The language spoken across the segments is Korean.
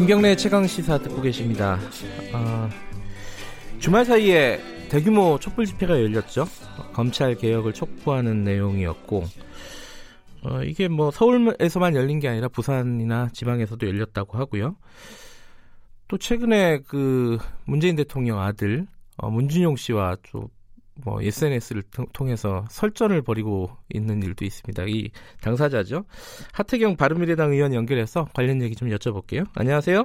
김경래 최강 시사 듣고 계십니다. 어, 주말 사이에 대규모 촛불 집회가 열렸죠. 검찰 개혁을 촉구하는 내용이었고 어, 이게 뭐 서울에서만 열린 게 아니라 부산이나 지방에서도 열렸다고 하고요. 또 최근에 그 문재인 대통령 아들 어, 문준용 씨와 좀 뭐 SNS를 통해서 설전을 벌이고 있는 일도 있습니다. 이 당사자죠. 하태경 바른미래당 의원 연결해서 관련 얘기 좀 여쭤볼게요. 안녕하세요.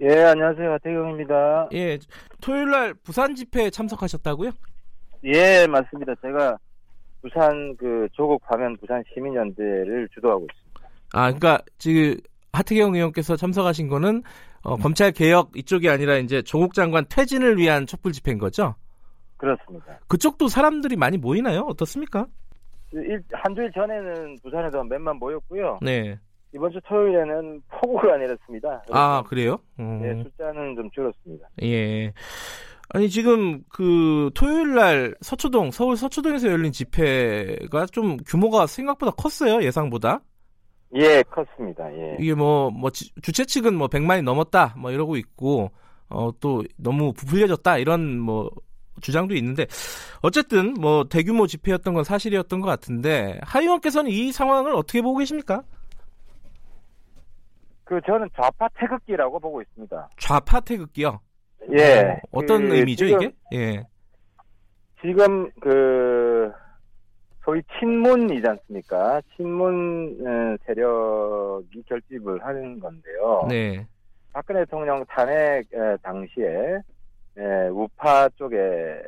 예, 안녕하세요. 하태경입니다. 예, 토요일 날 부산 집회에 참석하셨다고요? 예, 맞습니다. 제가 부산 그 조국 파면 부산 시민연대를 주도하고 있습니다. 아, 그러니까 지금 하태경 의원께서 참석하신 거는 어, 검찰 개혁 이쪽이 아니라 이제 조국 장관 퇴진을 위한 촛불 집회인 거죠? 그렇습니다. 그쪽도 사람들이 많이 모이나요? 어떻습니까? 일, 한 주일 전에는 부산에도 몇만 모였고요. 네. 이번 주 토요일에는 폭우가 내렸습니다. 아, 그래요? 음. 네, 숫자는 좀 줄었습니다. 예. 아니 지금 그 토요일 날 서초동 서울 서초동에서 열린 집회가 좀 규모가 생각보다 컸어요 예상보다. 예, 컸습니다. 예. 이게 뭐, 뭐, 주최 측은 뭐 100만이 넘었다, 뭐 이러고 있고, 어, 또 너무 부풀려졌다, 이런 뭐, 주장도 있는데, 어쨌든 뭐 대규모 집회였던 건 사실이었던 것 같은데, 하 의원께서는 이 상황을 어떻게 보고 계십니까? 그, 저는 좌파 태극기라고 보고 있습니다. 좌파 태극기요? 예. 어, 떤 그, 의미죠, 지금, 이게? 예. 지금 그, 소위 친문이지 않습니까? 친문 어, 세력이 결집을 하는 건데요. 네. 박근혜 대통령 탄핵 당시에 우파 쪽에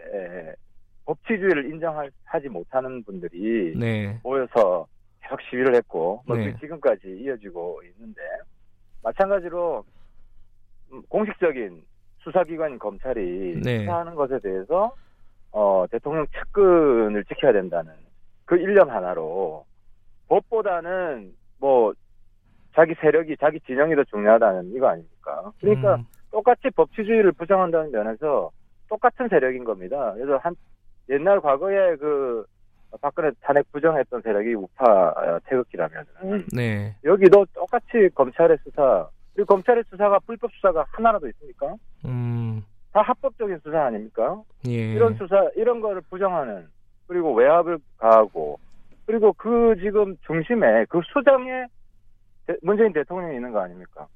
법치주의를 인정하지 못하는 분들이 네. 모여서 계속 시위를 했고 뭐 네. 지금까지 이어지고 있는데 마찬가지로 음, 공식적인 수사기관인 검찰이 네. 수사하는 것에 대해서 어, 대통령 측근을 지켜야 된다는 그 일념 하나로 법보다는 뭐 자기 세력이 자기 진영이 더 중요하다는 이거 아닙니까? 그러니까 음, 똑같이 법치주의를 부정한다는 면에서 똑같은 세력인 겁니다. 그래서 한 옛날 과거에 그 박근혜 탄핵 부정했던 세력이 우파 어, 태극기라면은 네. 여기도 똑같이 검찰의 수사 그리고 검찰의 수사가 불법 수사가 하나라도 있습니까? 음, 다 합법적인 수사 아닙니까? 예. 이런 수사 이런 거를 부정하는 그리고 외압을 가하고 그리고 그 지금 중심에 그 수장에 대- 문재인 대통령이 있는 거 아닙니까?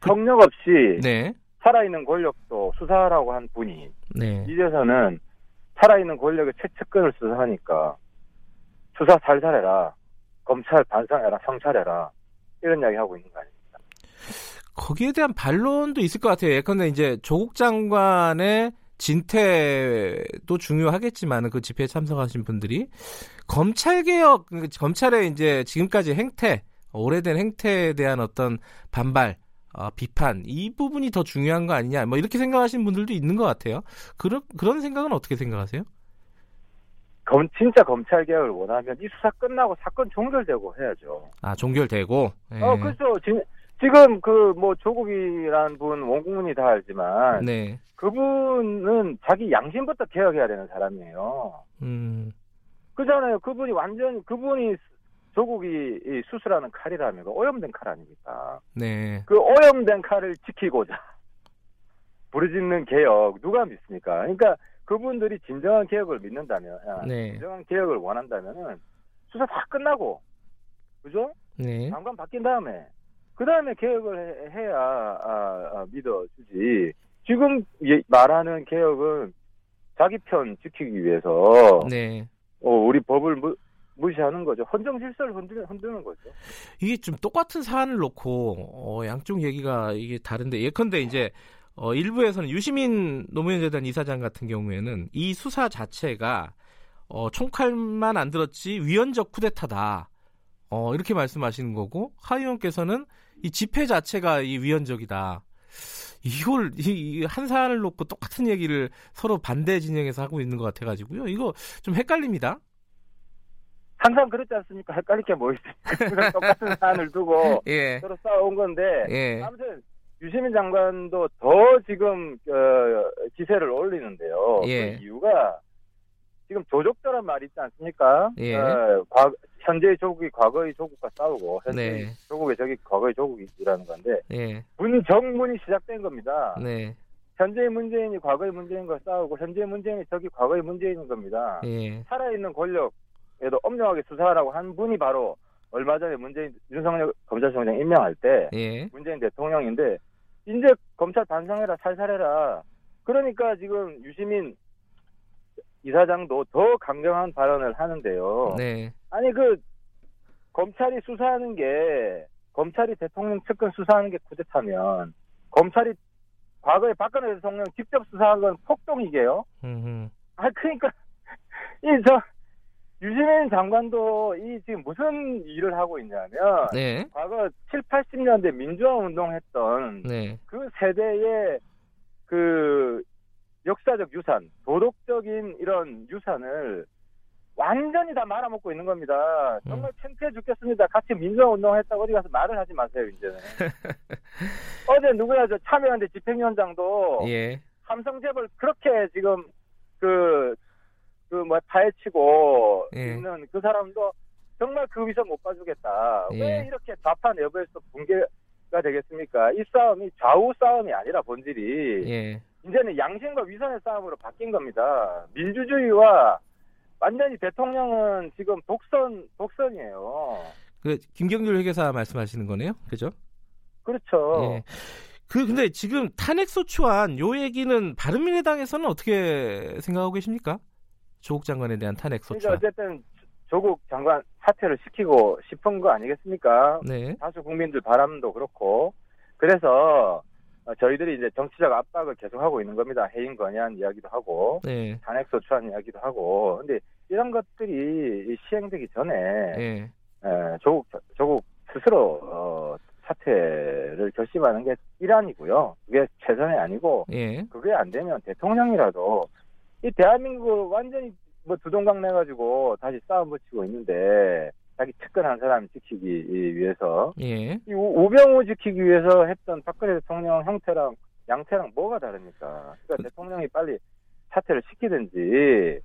경력 없이 네. 살아있는 권력도 수사하라고 한 분이 네. 이제서는 살아있는 권력의 최측근을 수사하니까 수사 살살해라 검찰 반성해라 성찰해라 이런 이야기 하고 있는 거 아닙니까? 거기에 대한 반론도 있을 것 같아요. 예컨대 이제 조국 장관의 진퇴도 중요하겠지만 그 집회에 참석하신 분들이 검찰 개혁, 검찰의 이제 지금까지 행태, 오래된 행태에 대한 어떤 반발, 어, 비판 이 부분이 더 중요한 거 아니냐, 뭐 이렇게 생각하시는 분들도 있는 것 같아요. 그런 그런 생각은 어떻게 생각하세요? 검 진짜 검찰 개혁을 원하면 이 수사 끝나고 사건 종결되고 해야죠. 아 종결되고. 예. 어 그렇죠. 지, 지금 그 뭐 조국이라는 분 원국민이 다 알지만 네. 그분은 자기 양심부터 개혁해야 되는 사람이에요. 음. 그잖아요. 그분이 완전 그분이 조국이 이 수술하는 칼이라면 그 오염된 칼 아닙니까? 네. 그 오염된 칼을 지키고자 부르짖는 개혁 누가 믿습니까? 그러니까 그분들이 진정한 개혁을 믿는다면, 아, 네. 진정한 개혁을 원한다면은 수사 다 끝나고, 그죠? 네. 장관 바뀐 다음에 그 다음에 개혁을 해, 야 아, 아, 믿어주지. 지금 예- 말하는 개혁은 자기 편 지키기 위해서 네. 어, 우리 법을 무, 무시하는 거죠. 헌정 질서를 흔드는, 흔드는 거죠. 이게 좀 똑같은 사안을 놓고 어, 양쪽 얘기가 이게 다른데 예컨대 이제 어, 일부에서는 유시민 노무현 재단 이사장 같은 경우에는 이 수사 자체가 어, 총칼만 안 들었지 위헌적 쿠데타다. 어, 이렇게 말씀하시는 거고 하 의원께서는 이 집회 자체가 이 위헌적이다. 이걸 이, 한 사안을 놓고 똑같은 얘기를 서로 반대 진영에서 하고 있는 것 같아가지고요. 이거 좀 헷갈립니다. 항상 그렇지 않습니까? 헷갈릴 게뭐 있습니까? 똑같은 사안을 두고 예. 서로 싸운 건데 예. 아무튼 유시민 장관도 더 지금 어, 기세를 올리는데요. 예. 그 이유가 지금 조족자란 말이 있지 않습니까? 예. 어, 과, 현재의 조국이 과거의 조국과 싸우고 현재 네. 조국의 적이 과거의 조국이라는 건데 예. 문정문이 시작된 겁니다. 네. 현재의 문재인이 과거의 문재인과 싸우고 현재의 문재인이 적이 과거의 문재인인 겁니다. 예. 살아있는 권력 에도 엄정하게 수사하라고 한 분이 바로 얼마 전에 문재인 윤석열 검찰총장 임명할 때 예. 문재인 대통령인데 이제 검찰 반성해라 살살해라 그러니까 지금 유시민 이사장도 더 강경한 발언을 하는데요. 네. 아니 그 검찰이 수사하는 게 검찰이 대통령 측근 수사하는 게 쿠데타면 검찰이 과거에 박근혜 대통령 직접 수사한 건 폭동이게요. 음. 아 그러니까 이저 유시민 장관도 이 지금 무슨 일을 하고 있냐면 네. 과거 7, 80년대 민주화 운동했던 네. 그 세대의 그 역사적 유산, 도덕적인 이런 유산을 완전히 다 말아먹고 있는 겁니다. 정말 창피해 죽겠습니다. 같이 민주화 운동했다고 어디 가서 말을 하지 마세요, 이제는. 어제 누구야, 저 참여연대 집행위원장도 예. 삼성 재벌 그렇게 지금 그, 그 뭐 파헤치고 예. 있는 그 사람도 정말 그 위선 못 봐주겠다. 예. 왜 이렇게 좌파 내부에서 붕괴가 되겠습니까? 이 싸움이 좌우 싸움이 아니라 본질이 예. 이제는 양심과 위선의 싸움으로 바뀐 겁니다. 민주주의와 완전히 대통령은 지금 독선 독선이에요. 그 김경률 회계사 말씀하시는 거네요. 그죠? 그렇죠. 예. 그 근데 지금 탄핵 소추안 요 얘기는 바른미래당에서는 어떻게 생각하고 계십니까? 조국 장관에 대한 탄핵 그러니까 소추안. 어쨌든 조국 장관 사퇴를 시키고 싶은 거 아니겠습니까? 네. 다수 국민들 바람도 그렇고 그래서 어, 저희들이 이제 정치적 압박을 계속하고 있는 겁니다. 해임 건의안 이야기도 하고 네. 탄핵 소추안 이야기도 하고 근데 이런 것들이 시행되기 전에 예. 에, 조국 조국 스스로 어, 사퇴를 결심하는 게 일환이고요. 그게 최선이 아니고 예. 그게 안 되면 대통령이라도 이 대한민국을 완전히 뭐 두동강 내 가지고 다시 싸움 붙이고 있는데 자기 측근 한 사람 지키기 위해서 예. 이 우- 우병우 지키기 위해서 했던 박근혜 대통령 형태랑 양태랑 뭐가 다릅니까? 그러니까 대통령이 빨리 사퇴를 시키든지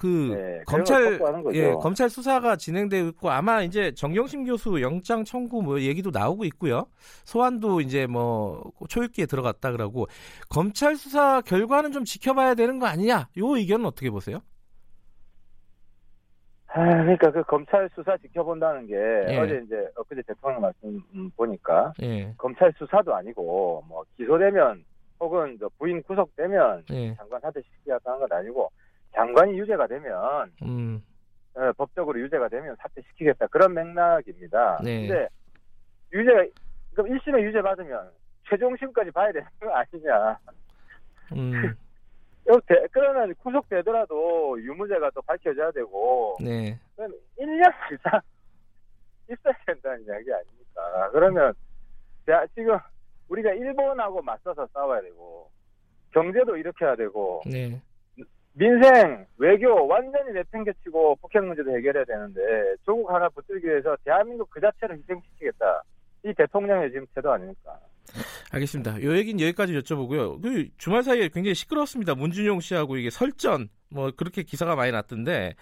그 네, 검찰. 예, 검찰 수사가 진행되고 있고 아마 이제 정경심 교수 영장 청구 뭐 얘기도 나오고 있고요. 소환도 이제 뭐 초읽기에 들어갔다 그러고 검찰 수사 결과는 좀 지켜봐야 되는 거 아니냐? 요 의견은 어떻게 보세요? 아, 그러니까 그 검찰 수사 지켜본다는 게 예. 어제 이제 엊그제 대통령 말씀 음, 보니까 예. 검찰 수사도 아니고 뭐 기소되면 혹은 저 부인 구속되면 예. 장관 사퇴 시키겠다는 건 아니고 장관이 유죄가 되면 음. 어, 법적으로 유죄가 되면 사퇴시키겠다 그런 맥락입니다. 네. 근데 유죄 그럼 1심에 유죄 받으면 최종심까지 봐야 되는 거 아니냐? 음. 그러면 구속되더라도 유무죄가 또 밝혀져야 되고 네. 그럼 1년 이상 있어야 된다는 이야기 아닙니까? 그러면 자, 지금 우리가 일본하고 맞서서 싸워야 되고 경제도 일으켜야 되고 네. 민생, 외교 완전히 내팽개치고 북핵 문제도 해결해야 되는데 조국 하나 붙들기 위해서 대한민국 그 자체를 희생시키겠다. 이 대통령의 지금 태도 아닙니까? 알겠습니다. 요 얘기는 여기까지 여쭤보고요. 그 주말 사이에 굉장히 시끄럽습니다. 문준용 씨하고 이게 설전 뭐 그렇게 기사가 많이 났던데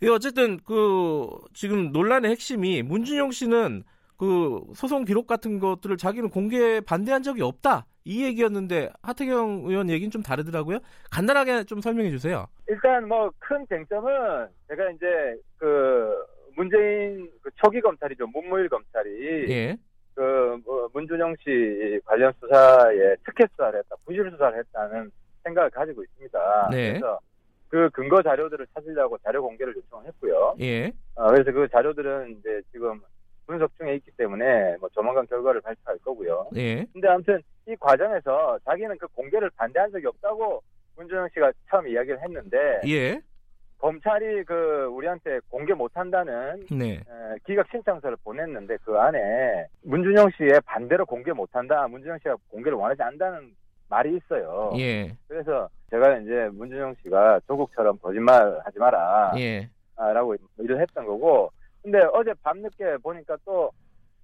이 어쨌든 그 지금 논란의 핵심이 문준용 씨는 그 소송 기록 같은 것들을 자기는 공개 반대한 적이 없다 이 얘기였는데 하태경 의원 얘기는 좀 다르더라고요. 간단하게 좀 설명해 주세요. 일단 뭐 큰 쟁점은 제가 이제 그 문재인 그 초기 검찰이죠 문무일 검찰이 예, 그뭐 문준영 씨 관련 수사에 특혜 수사를 했다, 부실 수사를 했다는 생각을 가지고 있습니다. 네. 그래서 그 근거 자료들을 찾으려고 자료 공개를 요청했고요. 예, 어, 그래서 그 자료들은 이제 지금 분석 중에 있기 때문에 뭐 조만간 결과를 발표할 거고요. 예, 근데 아무튼 이 과정에서 자기는 그 공개를 반대한 적이 없다고 문준영 씨가 처음 이야기를 했는데 예, 검찰이 그 우리한테 공개 못한다는 네. 에, 기각 신청서를 보냈는데 그 안에 문준영 씨의 반대로 공개 못한다. 문준영 씨가 공개를 원하지 않는다는 말이 있어요. 예. 그래서 제가 이제 문준영 씨가 조국처럼 거짓말 하지 마라. 예. 아, 라고 일을 했던 거고. 근데 어제 밤늦게 보니까 또,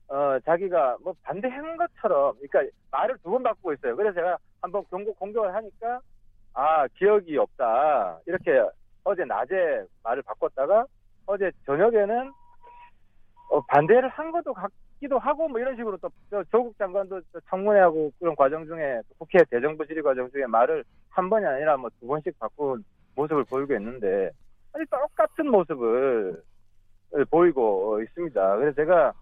어, 자기가 뭐 반대한 것처럼, 그러니까 말을 두 번 바꾸고 있어요. 그래서 제가 한번 경고 공격을 하니까, 아, 기억이 없다. 이렇게 어제 낮에 말을 바꿨다가, 어제 저녁에는, 어, 반대를 한 것도 같기도 하고, 뭐 이런 식으로 또, 저 조국 장관도 저 청문회하고 그런 과정 중에, 국회 대정부 질의 과정 중에 말을 한 번이 아니라 뭐 두 번씩 바꾼 모습을 보이고 있는데, 아니 똑같은 모습을 보이고 있습니다. 그래서 제가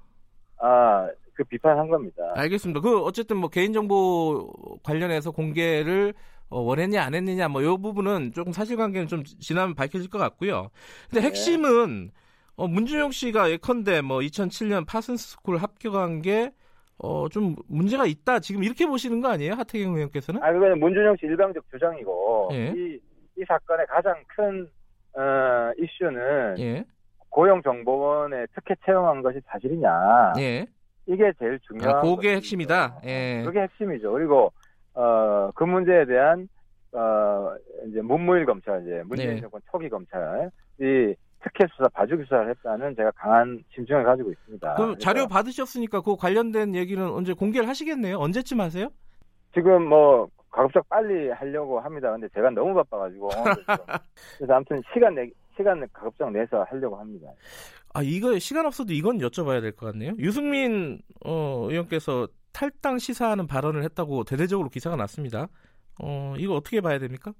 아 그 비판한 겁니다. 알겠습니다. 그 어쨌든 뭐 개인정보 관련해서 공개를 어, 원했냐 안 했느냐 뭐이 부분은 조금 사실관계는 좀 지나면 밝혀질 것 같고요. 근데 네. 핵심은 어, 문준용 씨가 예컨대 뭐 2007년 파슨스쿨 합격한 게 어, 좀 문제가 있다 지금 이렇게 보시는 거 아니에요 하태경 의원께서는? 아 그거는 문준영 씨 일방적 주장이고 예. 이, 이 사건의 가장 큰 어, 이슈는 예, 고용정보원에 특혜 채용한 것이 사실이냐 예, 이게 제일 중요한 아, 그게. 핵심이다. 예. 그게 핵심이죠. 그리고 어, 그 문제에 대한 어, 이제 문무일 검찰 이제 문재인 네. 정권 초기 검찰 이 특혜 수사 봐주기 수사를 했다는 제가 강한 심증을 가지고 있습니다. 그럼 그래서 자료 받으셨으니까 그 관련된 얘기는 언제 공개를 하시겠네요. 언제쯤 하세요? 지금 뭐 가급적 빨리 하려고 합니다. 근데 제가 너무 바빠가지고. 그래서 아무튼 시간 내 시간 가급적 내서 하려고 합니다. 아 이거 시간 없어도 이건 여쭤봐야 될 것 같네요. 유승민 어, 의원께서 탈당 시사하는 발언을 했다고 대대적으로 기사가 났습니다. 어 이거 어떻게 봐야 됩니까?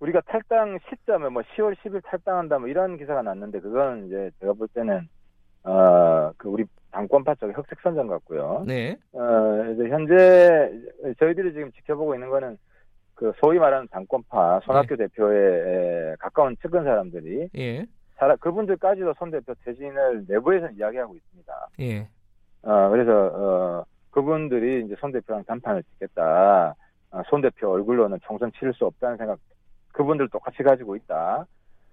우리가 탈당 시점에 뭐 10월 10일 탈당한다 뭐 이런 기사가 났는데 그건 이제 제가 볼 때는 어그 우리 당권파 쪽의 흑색 선전 같고요. 네, 어 이제 현재 저희들이 지금 지켜보고 있는 거는 그 소위 말하는 당권파 손학규 대표에 가까운 측근 사람들이 예, 사람 그분들까지도 손 대표 퇴진을 내부에서 이야기하고 있습니다. 예, 어, 그래서, 어, 그분들이 이제 손 대표랑 단판을 짓겠다. 어, 손 대표 얼굴로는 총선 치를 수 없다는 생각, 그분들 똑같이 가지고 있다.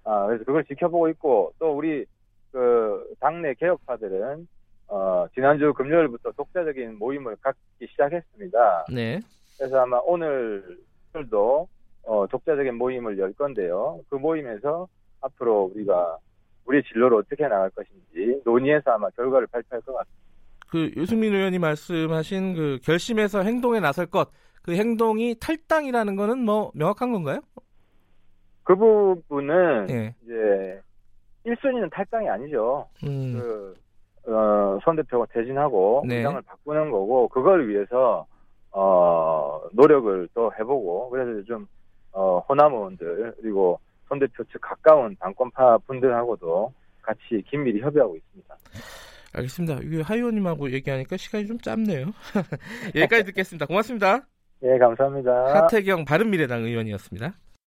아, 그래서 그걸 지켜보고 있고, 또 우리, 그, 당내 개혁파들은, 어, 지난주 금요일부터 독자적인 모임을 갖기 시작했습니다. 네. 그래서 아마 오늘 도, 어, 독자적인 모임을 열 건데요. 그 모임에서 앞으로 우리가, 우리 진로를 어떻게 나갈 것인지 논의해서 아마 결과를 발표할 것 같습니다. 그 유승민 의원이 말씀하신 그 결심해서 행동에 나설 것, 그 행동이 탈당이라는 거는 뭐 명확한 건가요? 그 부분은 예, 이제 1순위는 탈당이 아니죠. 음, 그, 어, 손 대표가 퇴진하고 네. 의장을 바꾸는 거고 그걸 위해서 어, 노력을 또 해보고 그래서 좀 어, 호남 의원들 그리고 손 대표 측 가까운 당권파 분들하고도 같이 긴밀히 협의하고 있습니다. 알겠습니다. 이게 하 의원님하고 얘기하니까 시간이 좀 짧네요. 여기까지 듣겠습니다. 고맙습니다. 예, 감사합니다. 하태경 바른미래당 의원이었습니다.